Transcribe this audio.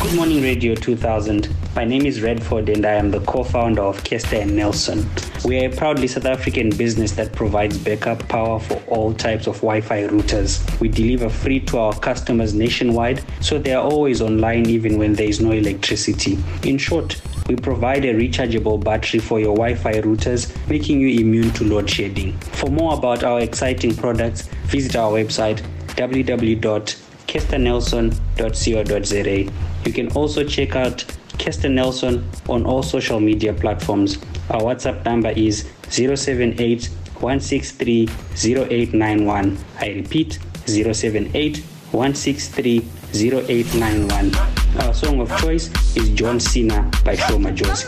Good morning, Radio 2000. My name is Redford and I am the co founder of Kestar and Nelson. We are a proudly South African business that provides backup power for all types of Wi Fi routers. We deliver free to our customers nationwide, so they are always online even when there is no electricity. In short, we provide a rechargeable battery for your Wi Fi routers, making you immune to load shedding. For more about our exciting products, visit our website www.kestarnelson.co.za. You can also check out Kestar Nelson on all social media platforms. Our WhatsApp number is 078 163 0891. I repeat 078 163 0891. Our song of choice is John Cena by Sho Madjozi.